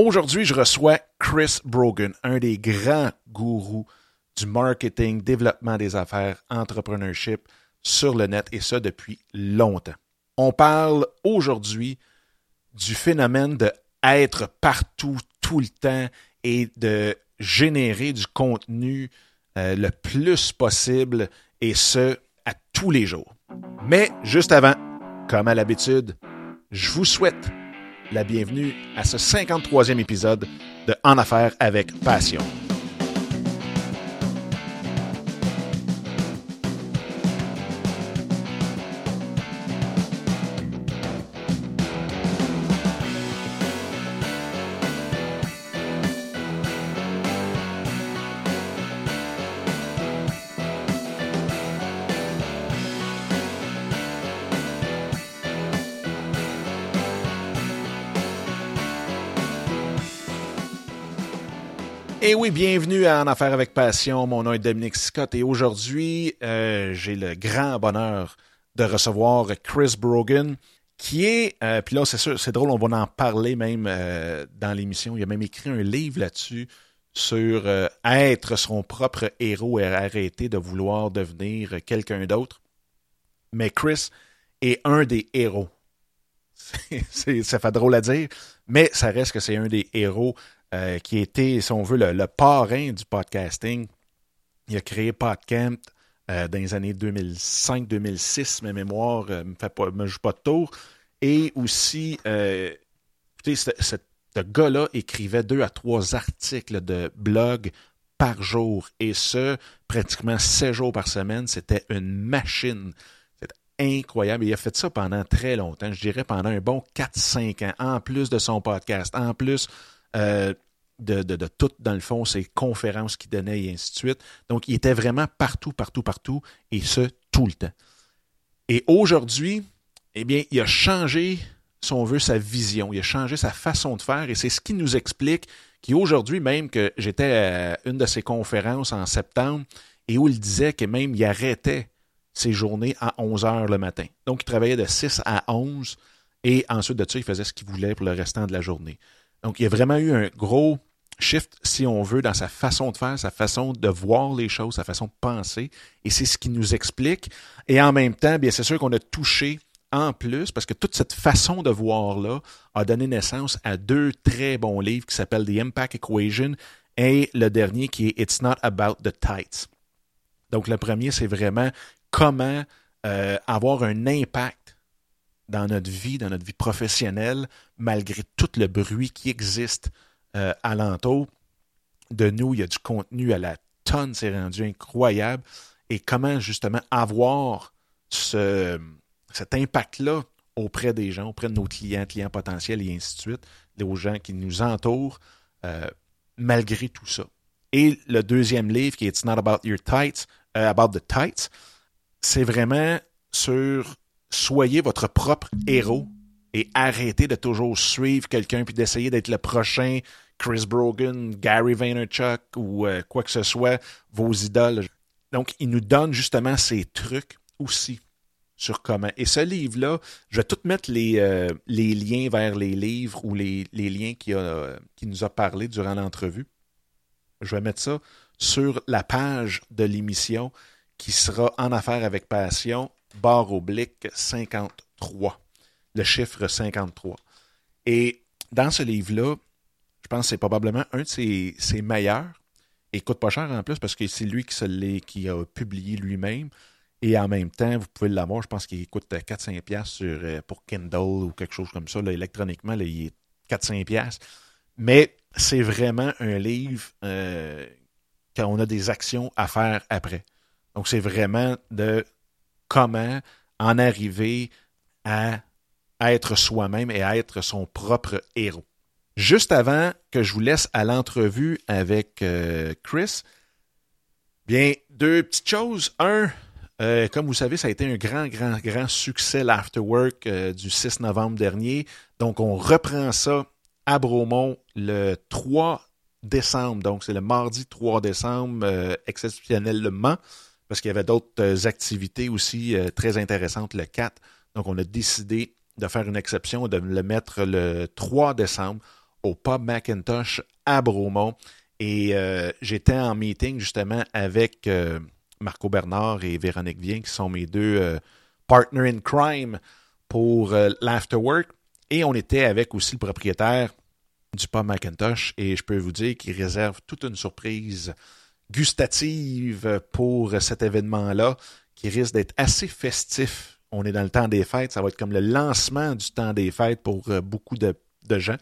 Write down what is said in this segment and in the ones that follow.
Aujourd'hui, je reçois Chris Brogan, un des grands gourous du marketing, développement des affaires, entrepreneurship sur le net, et ça depuis longtemps. On parle aujourd'hui du phénomène de être partout, tout le temps, et de générer du contenu euh, le plus possible, et ce, à tous les jours. Mais juste avant, comme à l'habitude, je vous souhaite la bienvenue à ce 53e épisode de En Affaires avec Passion. Et oui, bienvenue à En Affaires avec Passion. Mon nom est Dominique Scott et aujourd'hui, euh, j'ai le grand bonheur de recevoir Chris Brogan, qui est, euh, puis là, c'est sûr, c'est drôle, on va en parler même euh, dans l'émission. Il a même écrit un livre là-dessus sur être son propre héros et arrêter de vouloir devenir quelqu'un d'autre. Mais Chris est un des héros. ça fait drôle à dire, mais ça reste que c'est un des héros euh, qui était, si on veut, le, parrain du podcasting. Il a créé PodCamp euh, dans les années 2005-2006, ma mémoire ne euh, me, me joue pas de tour. Et aussi, écoutez, ce, gars-là écrivait deux à trois articles de blog par jour, et ce, pratiquement sept jours par semaine. C'était une machine. C'était incroyable. Il a fait ça pendant très longtemps, je dirais pendant un bon 4-5 ans, en plus de son podcast, en plus euh, de, de, tout, dans le fond, ses conférences qu'il donnait et ainsi de suite. Donc, il était vraiment partout, partout, partout, et ce, tout le temps. Et aujourd'hui, eh bien, il a changé, si on veut, sa vision, il a changé sa façon de faire, et c'est ce qui nous explique qu'aujourd'hui, même que j'étais à une de ses conférences en septembre, et où il disait que même il arrêtait ses journées à 11 heures le matin. Donc, il travaillait de 6 à 11, et ensuite de ça, il faisait ce qu'il voulait pour le restant de la journée. Donc, il y a vraiment eu un gros shift, si on veut, dans sa façon de faire, sa façon de voir les choses, sa façon de penser. Et c'est ce qui nous explique. Et en même temps, bien, c'est sûr qu'on a touché en plus, parce que toute cette façon de voir-là a donné naissance à deux très bons livres qui s'appellent The Impact Equation et le dernier qui est It's Not About the Tights. Donc, le premier, c'est vraiment comment euh, avoir un impact dans notre vie, dans notre vie professionnelle, malgré tout le bruit qui existe euh, alentour de nous. Il y a du contenu à la tonne, c'est rendu incroyable. Et comment justement avoir ce, cet impact-là auprès des gens, auprès de nos clients, clients potentiels et ainsi de suite, aux gens qui nous entourent, euh, malgré tout ça. Et le deuxième livre, qui est It's Not About Your Tights, euh, About the Tights, c'est vraiment sur soyez votre propre héros et arrêtez de toujours suivre quelqu'un puis d'essayer d'être le prochain Chris Brogan, Gary Vaynerchuk ou euh, quoi que ce soit, vos idoles. Donc, il nous donne justement ces trucs aussi sur comment. Et ce livre-là, je vais tout mettre les, euh, liens vers les livres ou les, liens qui, a, qui nous a parlé durant l'entrevue. Je vais mettre ça sur la page de l'émission qui sera en affaires avec passion, barre oblique 53 le chiffre 53. Et dans ce livre-là, je pense que c'est probablement un de ses, meilleurs. Et coûte pas cher en plus parce que c'est lui qui, qui a publié lui-même. Et en même temps, vous pouvez l'avoir, je pense qu'il coûte 4-5$ sur, euh, pour Kindle ou quelque chose comme ça. Électroniquement, il est 4-5$. Mais c'est vraiment un livre euh, qu'on a des actions à faire après. Donc, c'est vraiment de comment en arriver à être soi-même et être son propre héros. Juste avant que je vous laisse à l'entrevue avec euh, Chris, bien, deux petites choses. Un, euh, comme vous savez, ça a été un grand, grand, grand succès, l'Afterwork euh, du 6 novembre dernier. Donc, on reprend ça à Bromont le 3 décembre. Donc, c'est le mardi 3 décembre, exceptionnellement, parce qu'il y avait d'autres activités aussi très intéressantes le 4. Donc, on a décidé de faire une exception et de le mettre le 3 décembre. au pub Macintosh à Bromont. Et j'étais en meeting justement avec Marco Bernard et Véronique Vien, qui sont mes deux partners in crime pour l'afterwork. Et on était avec aussi le propriétaire du pub Macintosh et je peux vous dire qu'il réserve toute une surprise gustative pour cet événement-là qui risque d'être assez festif. On est dans le temps des fêtes, ça va être comme le lancement du temps des fêtes pour euh, beaucoup de, gens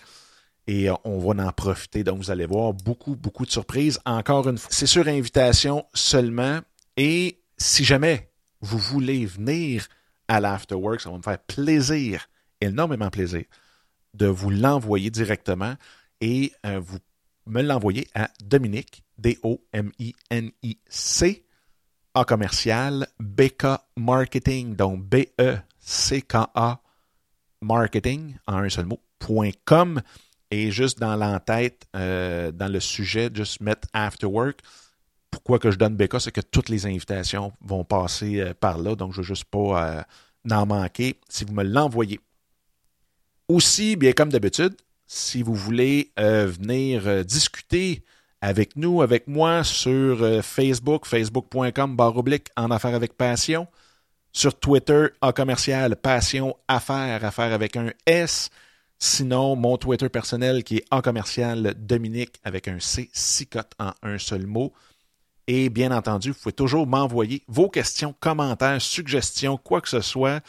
et euh, on va en profiter. Donc vous allez voir beaucoup, beaucoup de surprises. Encore une fois, c'est sur invitation seulement et si jamais vous voulez venir à l'Afterwork, ça va me faire plaisir énormément plaisir de vous l'envoyer directement et euh, vous me l'envoyer à Dominique, D-O-M-I-N-I-C, en commercial, BK Marketing, donc B-E-C-K-A Marketing, en un seul mot, .com, et juste dans l'entête, euh, dans le sujet, juste mettre After Work. Pourquoi que je donne BK, c'est que toutes les invitations vont passer euh, par là, donc je ne veux juste pas n'en manquer si vous me l'envoyez. Aussi, bien comme d'habitude, si vous voulez euh, venir euh, discuter avec nous, avec moi sur euh, Facebook, facebook.com, barre oblique, en affaires avec passion. Sur Twitter, en commercial, passion, affaires, affaires avec un S. Sinon, mon Twitter personnel qui est en commercial, Dominique avec un C, cicotte en un seul mot. Et bien entendu, vous pouvez toujours m'envoyer vos questions, commentaires, suggestions, quoi que ce soit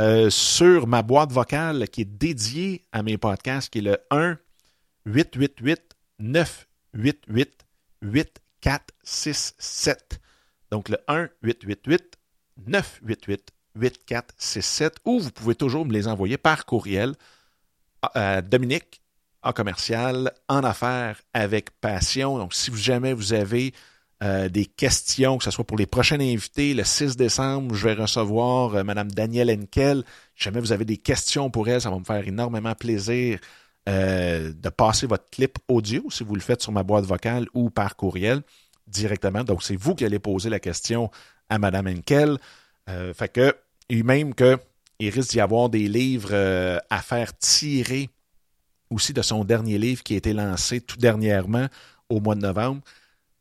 euh, sur ma boîte vocale qui est dédiée à mes podcasts, qui est le 1 888 988 8467. Donc le 1 888 988 8467 ou vous pouvez toujours me les envoyer par courriel à Dominique en commercial, en affaires avec passion. Donc si jamais vous avez euh, des questions, que ce soit pour les prochains invités. Le 6 décembre, je vais recevoir euh, Mme Danielle Henkel. Si jamais vous avez des questions pour elle, ça va me faire énormément plaisir euh, de passer votre clip audio si vous le faites sur ma boîte vocale ou par courriel directement. Donc, c'est vous qui allez poser la question à Mme Henkel. fait que, et même qu'il risque d'y avoir des livres à faire tirer aussi de son dernier livre qui a été lancé tout dernièrement au mois de novembre.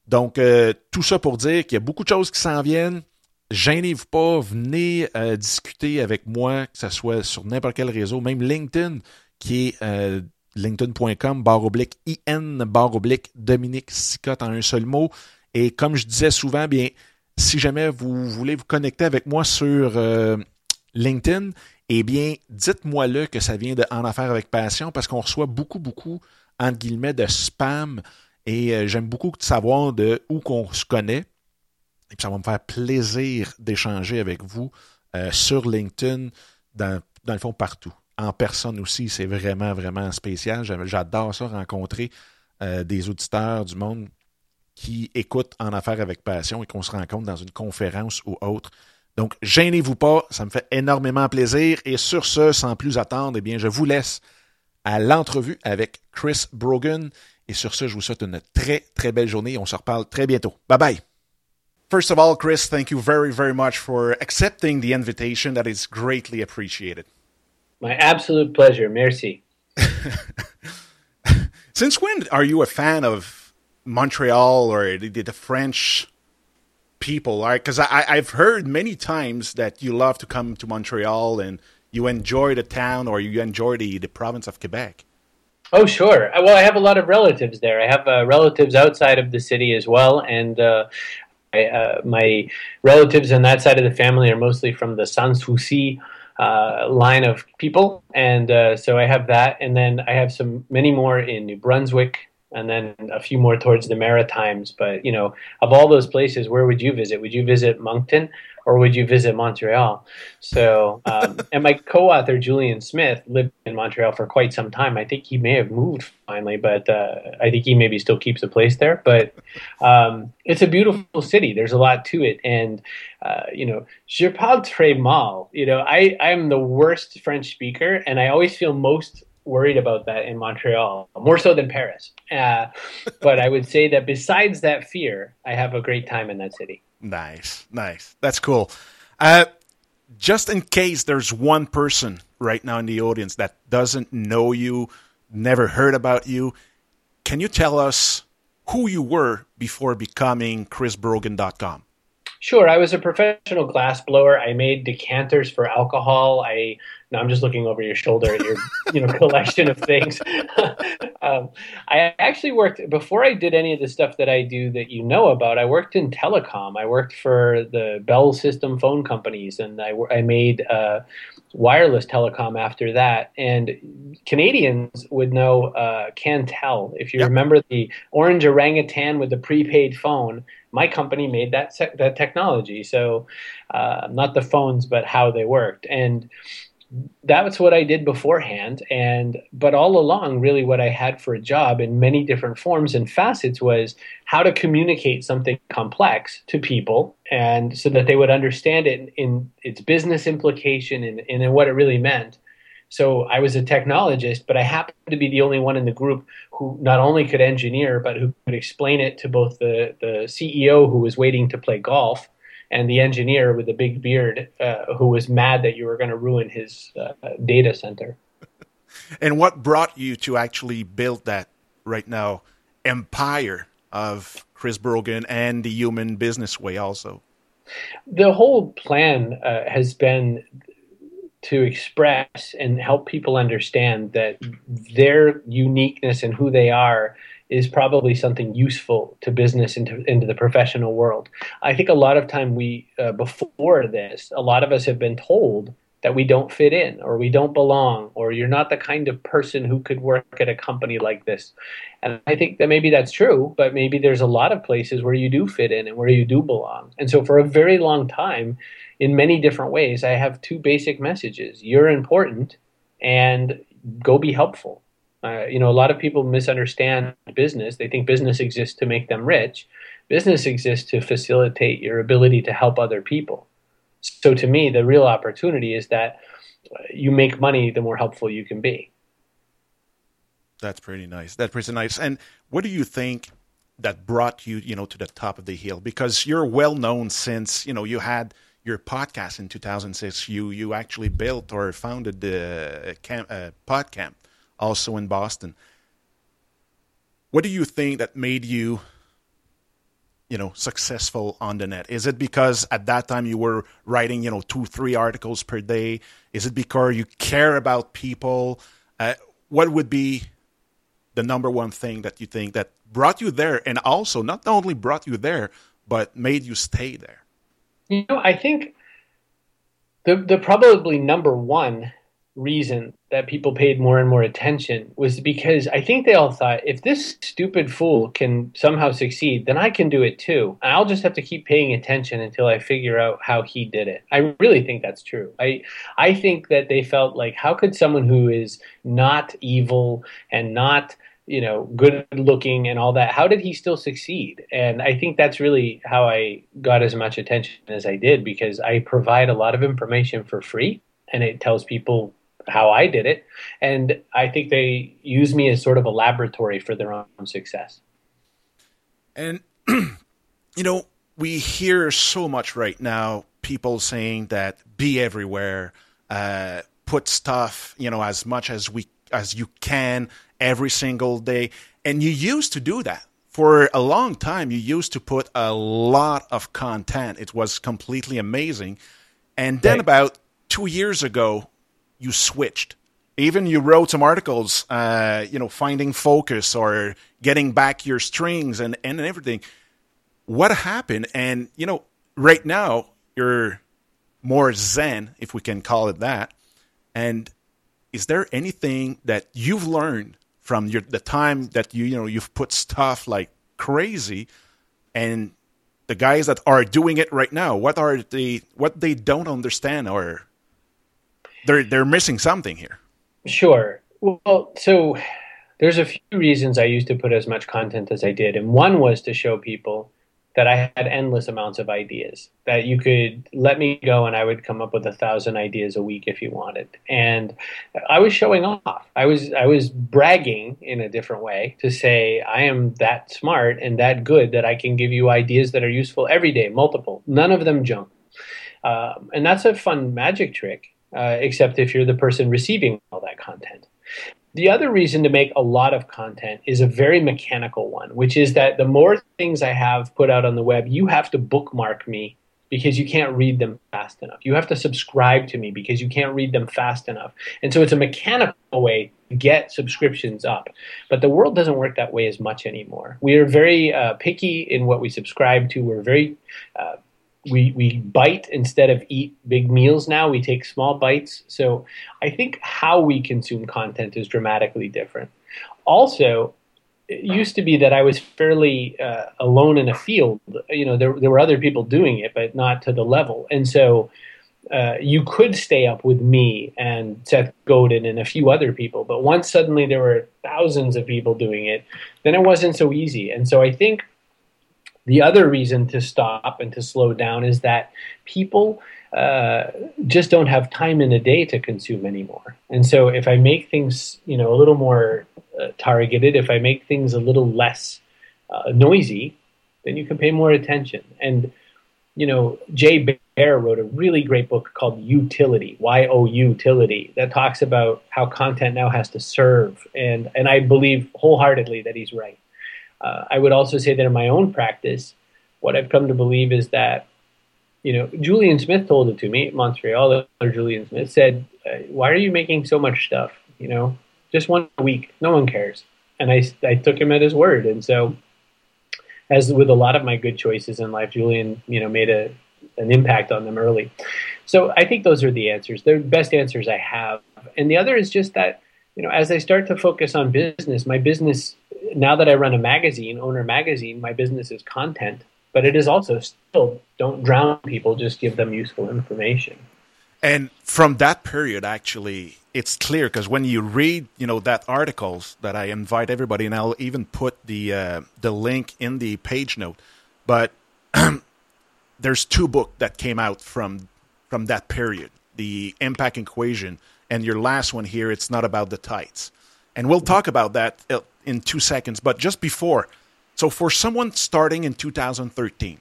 Donc, euh, tout ça pour dire qu'il y a beaucoup de choses qui s'en viennent. Gênez-vous pas, venez euh, discuter avec moi, que ce soit sur n'importe quel réseau, même LinkedIn, qui est euh, linkedin.com, barre oblique IN, barre oblique Dominique Sicotte en un seul mot. Et comme je disais souvent, bien, si jamais vous voulez vous connecter avec moi sur LinkedIn, eh bien, dites-moi le que ça vient de En avec Passion parce qu'on reçoit beaucoup, beaucoup, entre guillemets, de spam et euh, j'aime beaucoup savoir de où qu'on se connaît. Et puis ça va me faire plaisir d'échanger avec vous euh, sur LinkedIn, dans, dans, le fond partout. En personne aussi, c'est vraiment, vraiment spécial. J'adore ça, rencontrer euh, des auditeurs du monde qui écoutent en affaires avec passion et qu'on se rencontre dans une conférence ou autre. Donc, gênez-vous pas, ça me fait énormément plaisir. Et sur ce, sans plus attendre, eh bien, je vous laisse à l'entrevue avec Chris Brogan. Et sur ce, je vous souhaite une très, très belle journée. On se reparle très bientôt. Bye bye. First of all, Chris, thank you very, very much for accepting the invitation. That is greatly appreciated. My absolute pleasure. Merci. Since when are you a fan of Montreal or the, the French people? Because right? I've heard many times that you love to come to Montreal and you enjoy the town or you enjoy the, the province of Quebec. Oh, sure. Uh, well, I have a lot of relatives there. I have uh, relatives outside of the city as well, and uh, I, uh, my relatives on that side of the family are mostly from the Sans Souci uh, line of people, and uh, so I have that. And then I have some many more in New Brunswick, and then a few more towards the Maritimes. But you know, of all those places, where would you visit? Would you visit Moncton? or would you visit Montreal? So, um, and my co-author Julien Smith lived in Montreal for quite some time. I think he may have moved finally, but uh, I think he maybe still keeps a place there. But um, it's a beautiful city. There's a lot to it, and uh, you know, je parle très mal. You know, I I'm the worst French speaker, and I always feel most worried about that in Montreal, more so than Paris. Uh, but I would say that besides that fear, I have a great time in that city. Nice, nice. That's cool. Uh, just in case there's one person right now in the audience that doesn't know you never heard about you. Can you tell us who you were before becoming chrisbrogan.com? Sure, I was a professional glass blower. I made decanters for alcohol. I now I'm just looking over your shoulder at your you know collection of things. um, I actually worked before I did any of the stuff that I do that you know about. I worked in telecom. I worked for the Bell System phone companies, and I, I made uh, wireless telecom after that. And Canadians would know uh, Cantel. If you yep. remember the orange orangutan with the prepaid phone, my company made that that technology. So uh, not the phones, but how they worked. And that's what I did beforehand. And but all along, really, what I had for a job in many different forms and facets was how to communicate something complex to people, and so that they would understand it in, in its business implication and, and in what it really meant. So I was a technologist, but I happened to be the only one in the group who not only could engineer, but who could explain it to both the, the CEO who was waiting to play golf and the engineer with the big beard uh, who was mad that you were going to ruin his uh, data center. and what brought you to actually build that right now empire of Chris Brogan and the human business way also? The whole plan uh, has been to express and help people understand that their uniqueness and who they are is probably something useful to business into into the professional world. I think a lot of time we uh, before this, a lot of us have been told that we don't fit in or we don't belong or you're not the kind of person who could work at a company like this. And I think that maybe that's true, but maybe there's a lot of places where you do fit in and where you do belong. And so for a very long time, in many different ways, I have two basic messages. You're important and go be helpful. Uh, you know, a lot of people misunderstand business. They think business exists to make them rich. Business exists to facilitate your ability to help other people. So, to me, the real opportunity is that you make money the more helpful you can be. That's pretty nice. That's pretty nice. And what do you think that brought you, you know, to the top of the hill? Because you're well known since you know you had your podcast in 2006. You you actually built or founded the uh, camp, uh, PodCamp also in Boston. What do you think that made you, you know, successful on the net? Is it because at that time you were writing, you know, two, three articles per day? Is it because you care about people? Uh, what would be the number one thing that you think that brought you there, and also not only brought you there, but made you stay there? You know, I think the the probably number one reason that people paid more and more attention was because I think they all thought if this stupid fool can somehow succeed, then I can do it too. I'll just have to keep paying attention until I figure out how he did it. I really think that's true. I I think that they felt like how could someone who is not evil and not you know good looking and all that how did he still succeed and i think that's really how i got as much attention as i did because i provide a lot of information for free and it tells people how I did it. And I think they use me as sort of a laboratory for their own success. And, you know, we hear so much right now people saying that be everywhere, uh, put stuff, you know, as much as we as you can every single day. And you used to do that. For a long time, you used to put a lot of content. It was completely amazing. And then right. about two years ago, you switched. Even you wrote some articles, uh, you know, finding focus or getting back your strings and, and everything. What happened? And, you know, right now you're more zen, if we can call it that. And is there anything that you've learned from your, the time that you, you know, you've put stuff like crazy and the guys that are doing it right now, what are the, what they don't understand or they're they're missing something here. Sure. Well, so there's a few reasons I used to put as much content as I did, and one was to show people that I had endless amounts of ideas. That you could let me go, and I would come up with a thousand ideas a week if you wanted. And I was showing off. I was I was bragging in a different way to say I am that smart and that good that I can give you ideas that are useful every day, multiple, none of them junk. Um, and that's a fun magic trick uh, except if you're the person receiving all that content. The other reason to make a lot of content is a very mechanical one, which is that the more things I have put out on the web, you have to bookmark me because you can't read them fast enough. You have to subscribe to me because you can't read them fast enough. And so it's a mechanical way to get subscriptions up. But the world doesn't work that way as much anymore. We are very uh, picky in what we subscribe to. We're very uh, we we bite instead of eat big meals now. We take small bites. So I think how we consume content is dramatically different. Also, it used to be that I was fairly uh, alone in a field. You know, there there were other people doing it, but not to the level. And so uh, you could stay up with me and Seth Godin and a few other people. But once suddenly there were thousands of people doing it, then it wasn't so easy. And so I think the other reason to stop and to slow down is that people uh, just don't have time in a day to consume anymore. And so if I make things, you know, a little more uh, targeted, if I make things a little less uh, noisy, then you can pay more attention. And you know, Jay Baer wrote a really great book called "Youtility." Y O Utility, that talks about how content now has to serve. And and I believe wholeheartedly that he's right. Uh, I would also say that in my own practice, what I've come to believe is that, you know, Julien Smith told it to me, Montreal, or Julien Smith said, uh, "Why are you making so much stuff? You know, just one week, no one cares." And I, I took him at his word, and so, as with a lot of my good choices in life, Julien, you know, made a an impact on them early. So I think those are the answers. They're the best answers I have. And the other is just that, you know, as I start to focus on business, my business now that I run a magazine, Owner Magazine, my business is content, but it is also still don't drown people, just give them useful information. And from that period, actually, it's clear because when you read, you know, that articles that I invite everybody, and I'll even put the uh, the link in the page note. But there's two books that came out from from that period: the Impact Equation, and your last one here. It's not about the tights, and we'll talk about that uh, in two seconds. But just before, so for someone starting in 2013,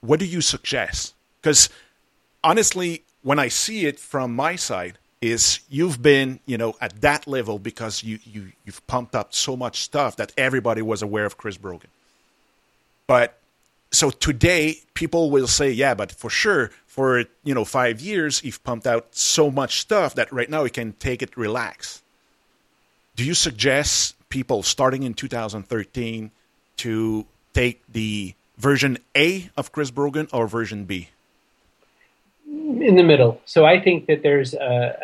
what do you suggest? Because honestly, when I see it from my side, is you've been you know at that level because you you you've pumped up so much stuff that everybody was aware of Chris Brogan. But so today people will say, yeah, but for sure for you know five years you've pumped out so much stuff that right now you can take it relax do you suggest people starting in 2013 to take the version A of Chris Brogan or version B? In the middle. So I think that there's a,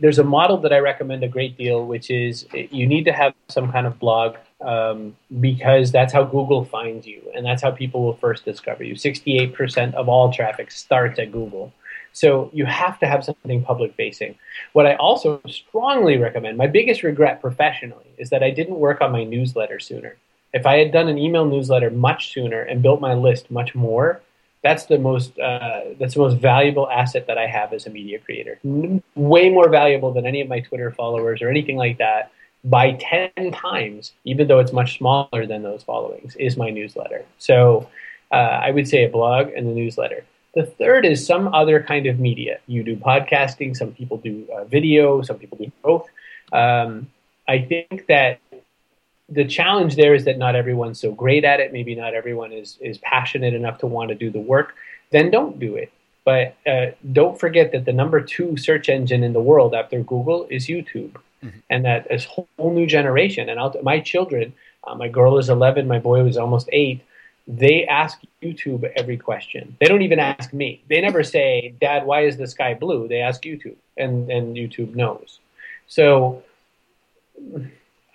there's a model that I recommend a great deal, which is you need to have some kind of blog um, because that's how Google finds you and that's how people will first discover you. 68% of all traffic starts at Google. So you have to have something public facing. What I also strongly recommend, my biggest regret professionally, is that I didn't work on my newsletter sooner. If I had done an email newsletter much sooner and built my list much more, that's the most uh, that's the most valuable asset that I have as a media creator. Way more valuable than any of my Twitter followers or anything like that by 10 times, even though it's much smaller than those followings, is my newsletter. So uh, I would say a blog and the newsletter. The third is some other kind of media. You do podcasting, some people do uh, video, some people do both. Um, I think that the challenge there is that not everyone's so great at it. Maybe not everyone is, is passionate enough to want to do the work. Then don't do it. But uh, don't forget that the number two search engine in the world after Google is YouTube. Mm-hmm. And that this whole new generation, and I'll, my children, uh, my girl is 11, my boy was almost eight, they ask YouTube every question. They don't even ask me. They never say, "Dad, why is the sky blue?" They ask YouTube, and and YouTube knows. So,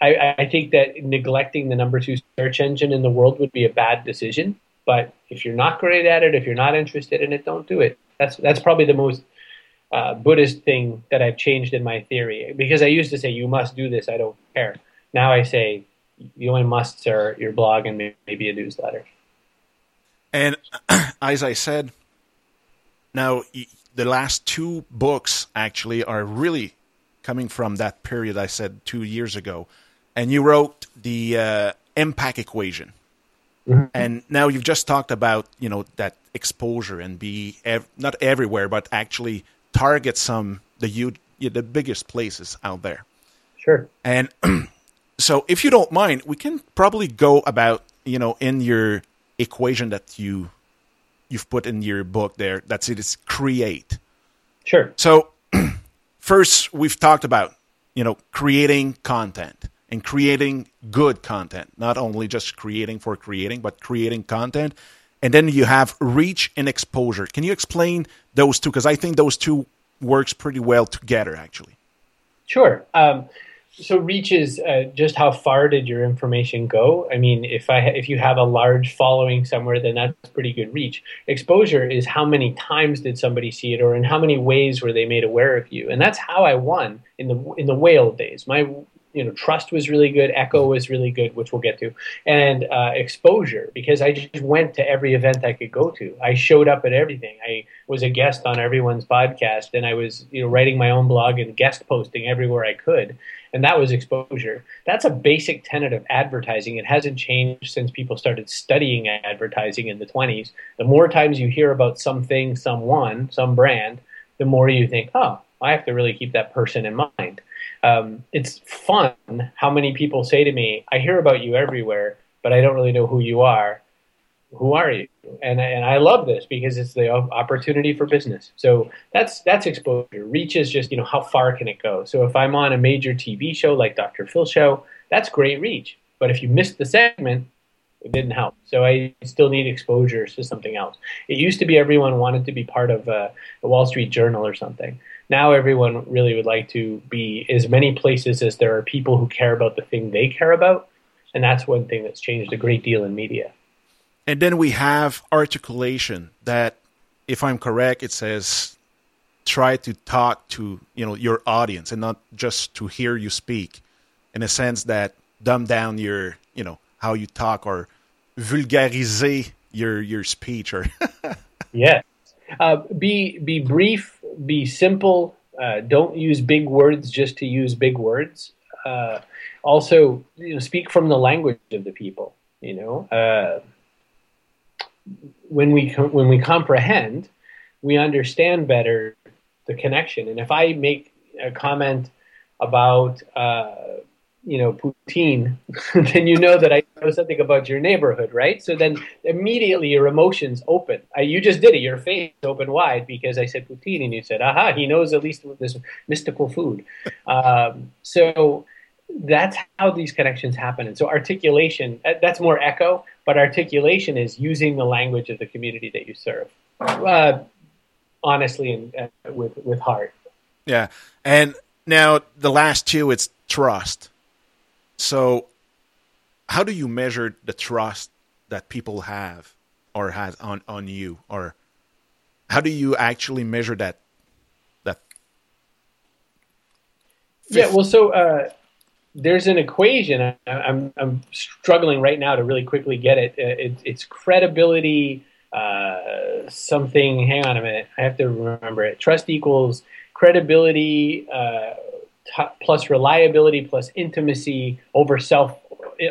I, I think that neglecting the number two search engine in the world would be a bad decision. But if you're not great at it, if you're not interested in it, don't do it. That's that's probably the most uh, Buddhist thing that I've changed in my theory. Because I used to say, "You must do this." I don't care. Now I say, "The only musts are your blog and maybe a newsletter." And as I said, now the last two books actually are really coming from that period I said two years ago. And you wrote the uh, impact equation. Mm-hmm. And now you've just talked about you know that exposure and be ev- not everywhere, but actually target some the you, the biggest places out there. Sure. And so, if you don't mind, we can probably go about you know in your equation that you you've put in your book there. That's it. It's create. Sure. So, first we've talked about you know creating content and creating good content, not only just creating for creating, but creating content. And then you have reach and exposure. Can you explain those two? Because I think those two works pretty well together, actually. Sure. Um, so reach is uh, just how far did your information go? I mean, if I if you have a large following somewhere, then that's pretty good reach. Exposure is how many times did somebody see it, or in how many ways were they made aware of you? And that's how I won in the in the whale days. My you know trust was really good echo was really good which we'll get to and uh, exposure because i just went to every event i could go to. I showed up at everything. I was a guest on everyone's podcast and i was you know writing my own blog and guest posting everywhere i could and that was exposure. That's a basic tenet of advertising. It hasn't changed since people started studying advertising in the 20s the more times you hear about something someone some brand the more you think oh i have to really keep that person in mind um, it's fun how many people say to me, I hear about you everywhere, but I don't really know who you are. Who are you? And, and I love this because it's the opportunity for business. So that's that's exposure. Reach is just you know how far can it go. So if I'm on a major TV show like Dr. Phil show, that's great reach. But if you missed the segment, it didn't help. So I still need exposure to something else. It used to be everyone wanted to be part of a, a Wall Street Journal or something now everyone really would like to be as many places as there are people who care about the thing they care about. And that's one thing that's changed a great deal in media. And then we have articulation that, if I'm correct, it says try to talk to you know your audience and not just to hear you speak in a sense that dumb down your you know how you talk or vulgarize your your speech or yeah uh, be be brief, be simple. Uh, don't use big words just to use big words. Uh, also, you know, speak from the language of the people. You know, uh, when we com- when we comprehend, we understand better the connection. And if I make a comment about uh, you know poutine, then you know that I know something about your neighborhood, right? So then immediately your emotions open. I, you just did it. Your face opened wide because I said poutine, and you said, "Aha!" He knows at least this mystical food. Um, so that's how these connections happen. And so articulation uh, that's more echo, but articulation is using the language of the community that you serve. Uh, honestly, and uh, with with heart. Yeah, and now the last two, it's trust so, how do you measure the trust that people have or has on on you, or how do you actually measure that? That. Yeah. Well, so uh, there's an equation. I, I'm I'm struggling right now to really quickly get it. Uh, it it's credibility. Uh, something. Hang on a minute. I have to remember it. Trust equals credibility. Uh, plus reliability plus intimacy over self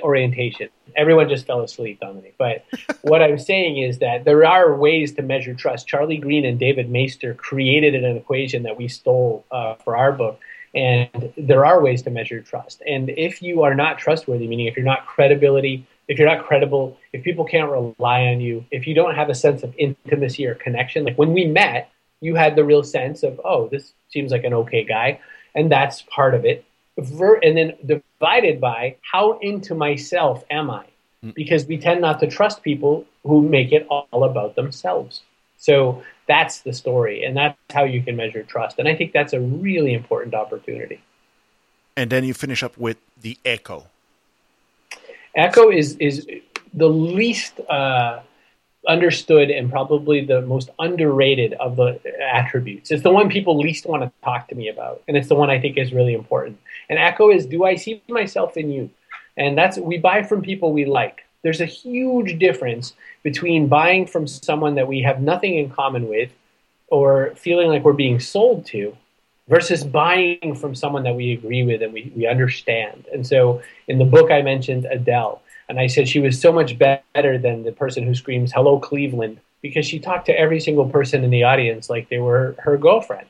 orientation. Everyone just fell asleep, Dominic. But what I'm saying is that there are ways to measure trust. Charlie Green and David Maister created an equation that we stole uh, for our book. And there are ways to measure trust. And if you are not trustworthy, meaning if you're not credibility, if you're not credible, if people can't rely on you, if you don't have a sense of intimacy or connection, like when we met, you had the real sense of, oh, this seems like an okay guy and that's part of it. Ver- and then divided by how into myself am I? Mm. Because we tend not to trust people who make it all about themselves. So that's the story, and that's how you can measure trust. And I think that's a really important opportunity. And then you finish up with the echo. Echo is is the least uh, understood and probably the most underrated of the attributes. It's the one people least want to talk to me about, and it's the one I think is really important. And echo is, do I see myself in you? And that's we buy from people we like. There's a huge difference between buying from someone that we have nothing in common with, or feeling like we're being sold to, versus buying from someone that we agree with and we, we understand. And so in the book I mentioned Adele and I said she was so much better than the person who screams, Hello, Cleveland, because she talked to every single person in the audience like they were her girlfriend.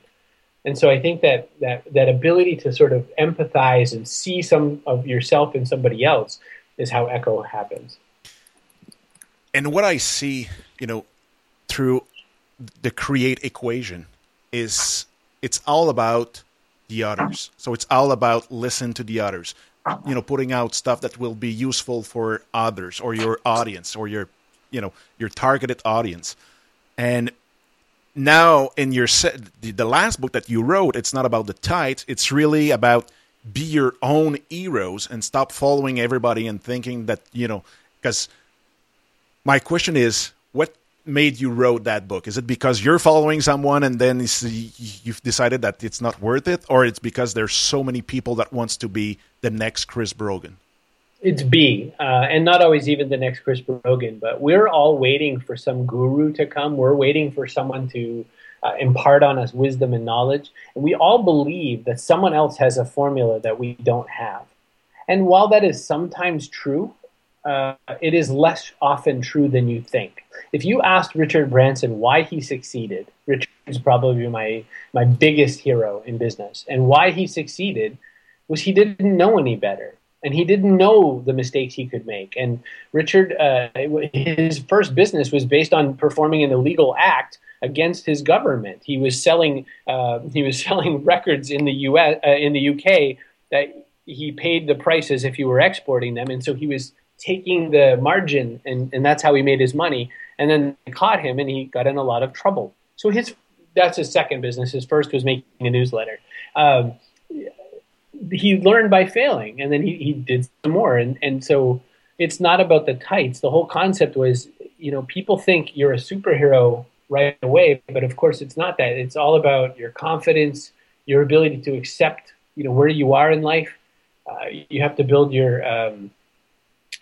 And so I think that, that that ability to sort of empathize and see some of yourself in somebody else is how echo happens. And what I see, you know, through the create equation is it's all about the others. So it's all about listen to the others. You know, putting out stuff that will be useful for others or your audience or your, you know, your targeted audience. And now in your set, the, last book that you wrote, it's not about the tights. It's really about be your own heroes and stop following everybody and thinking that you know. Because my question is, made you wrote that book? Is it because you're following someone and then you've decided that it's not worth it, or it's because there's so many people that wants to be the next Chris Brogan? It's B, uh, and not always even the next Chris Brogan, but we're all waiting for some guru to come. We're waiting for someone to uh, impart on us wisdom and knowledge. And we all believe that someone else has a formula that we don't have. And while that is sometimes true, uh, it is less often true than you think. If you asked Richard Branson why he succeeded, Richard is probably my my biggest hero in business, and why he succeeded was he didn't know any better, and he didn't know the mistakes he could make. And Richard, uh, his first business was based on performing an illegal act against his government. He was selling uh, he was selling records in the U.S. Uh, in the UK that he paid the prices if you were exporting them, and so he was taking the margin, and, and that's how he made his money. And then they caught him, and he got in a lot of trouble. So his that's his second business. His first was making a newsletter. Um, he learned by failing, and then he, he did some more. And and so it's not about the tights. The whole concept was, you know, people think you're a superhero right away, but of course it's not that. It's all about your confidence, your ability to accept, you know, where you are in life. Uh, you have to build your um,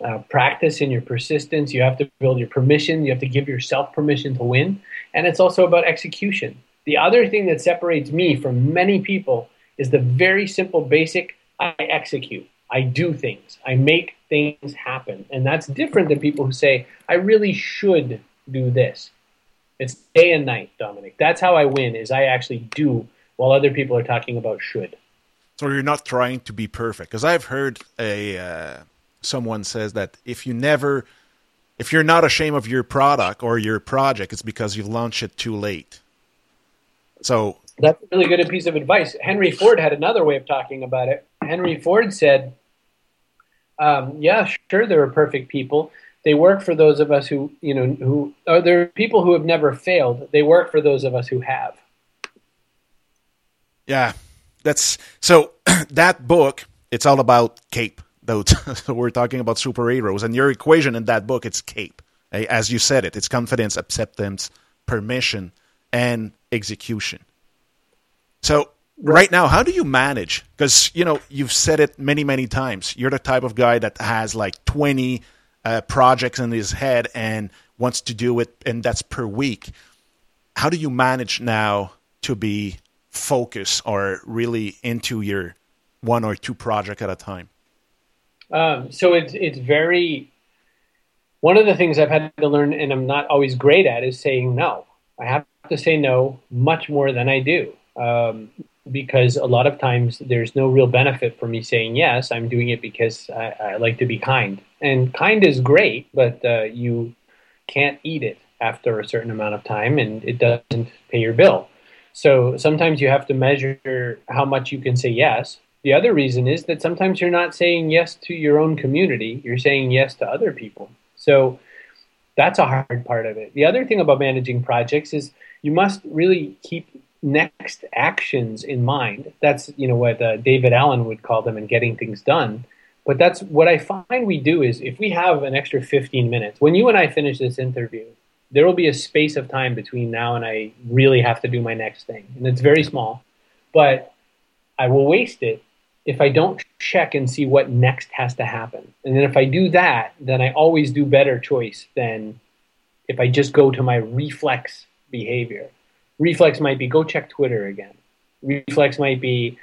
uh, practice and your persistence. You have to build your permission. You have to give yourself permission to win. And it's also about execution. The other thing that separates me from many people is the very simple, basic I execute. I do things. I make things happen. And that's different than people who say, I really should do this. It's day and night, Dominic. That's how I win is I actually do while other people are talking about should. So you're not trying to be perfect because I've heard a uh, someone says that if you never if you're not ashamed of your product or your project, it's because you've launched it too late. So that's a really good piece of advice. Henry Ford had another way of talking about it. Henry Ford said, um, "Yeah, sure, there are perfect people, they work for those of us who, you know, who are there are people who have never failed. They work for those of us who have. Yeah, that's so. that book, it's all about cape. Though we're talking about superheroes, and your equation in that book, it's cape. As you said it, it's confidence, acceptance, permission, and execution. So right now how do you manage because you know you've said it many many times you're the type of guy that has like 20 uh, projects in his head and wants to do it, and that's per week. How do you manage now to be focused or really into your one or two project at a time? Um, so it's it's very. One of the things I've had to learn, and I'm not always great at, is saying no. I have to say no much more than I do. Um, because a lot of times there's no real benefit for me saying yes. I'm doing it because I, I like to be kind, and kind is great, but uh, you can't eat it after a certain amount of time, and it doesn't pay your bill. So sometimes you have to measure how much you can say yes. The other reason is that sometimes you're not saying yes to your own community; you're saying yes to other people. So that's a hard part of it. The other thing about managing projects is you must really keep next actions in mind. That's you know what uh, David Allen would call them in getting things done. But that's what I find we do is if we have an extra 15 minutes, when you and I finish this interview, there will be a space of time between now and I really have to do my next thing. And it's very small, but I will waste it if I don't check and see what next has to happen. And then if I do that, then I always do better choice than if I just go to my reflex behavior. Reflex might be go check Twitter again. Reflex might be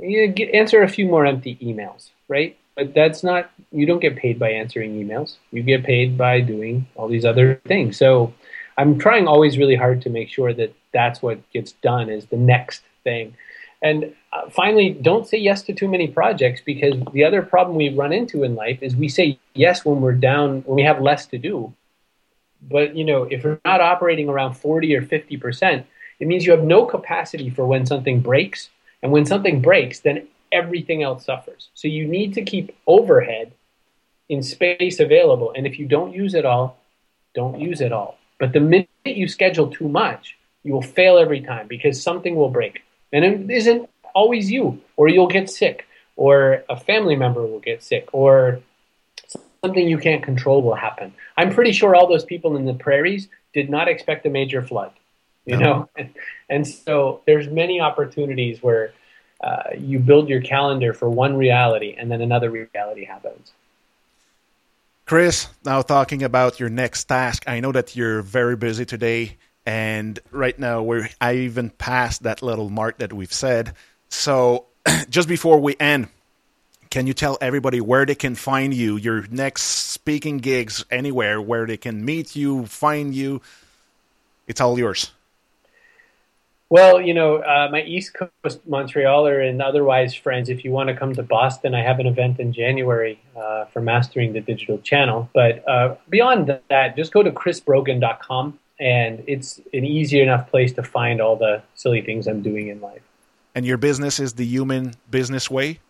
you know, get, answer a few more empty emails, right? But that's not you don't get paid by answering emails. You get paid by doing all these other things. So I'm trying always really hard to make sure that that's what gets done is the next thing. And uh, finally, don't say yes to too many projects because the other problem we run into in life is we say yes when we're down, when we have less to do. But you know, if we're not operating around 40 or 50 percent, it means you have no capacity for when something breaks. And when something breaks, then everything else suffers. So you need to keep overhead in space available. And if you don't use it all, don't use it all. But the minute you schedule too much, you will fail every time because something will break. And it isn't always you, or you'll get sick, or a family member will get sick, or something you can't control will happen. I'm pretty sure all those people in the prairies did not expect a major flood, you no. know? And, and, so there's many opportunities where uh, you build your calendar for one reality and then another reality happens. Chris, now talking about your next task, I know that you're very busy today. And right now, we're I even passed that little mark that we've said. So just before we end, can you tell everybody where they can find you, your next speaking gigs, anywhere where they can meet you, find you? It's all yours. Well, you know, uh, my East Coast Montrealer and otherwise friends, if you want to come to Boston, I have an event in January uh, for mastering the digital channel. But uh, beyond that, just go to chrisbrogan.com and it's an easy enough place to find all the silly things I'm doing in life. And your business is the Human Business Way?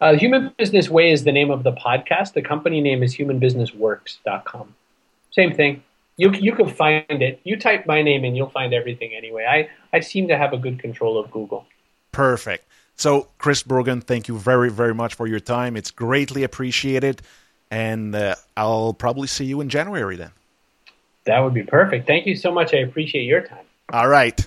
Uh, Human Business Way is the name of the podcast. The company name is humanbusinessworks.com. Same thing. You, you can find it. You type my name in, you'll find everything anyway. I, I seem to have a good control of Google. Perfect. So, Chris Brogan, thank you very, very much for your time. It's greatly appreciated. And uh, I'll probably see you in January then. That would be perfect. Thank you so much. I appreciate your time. All right.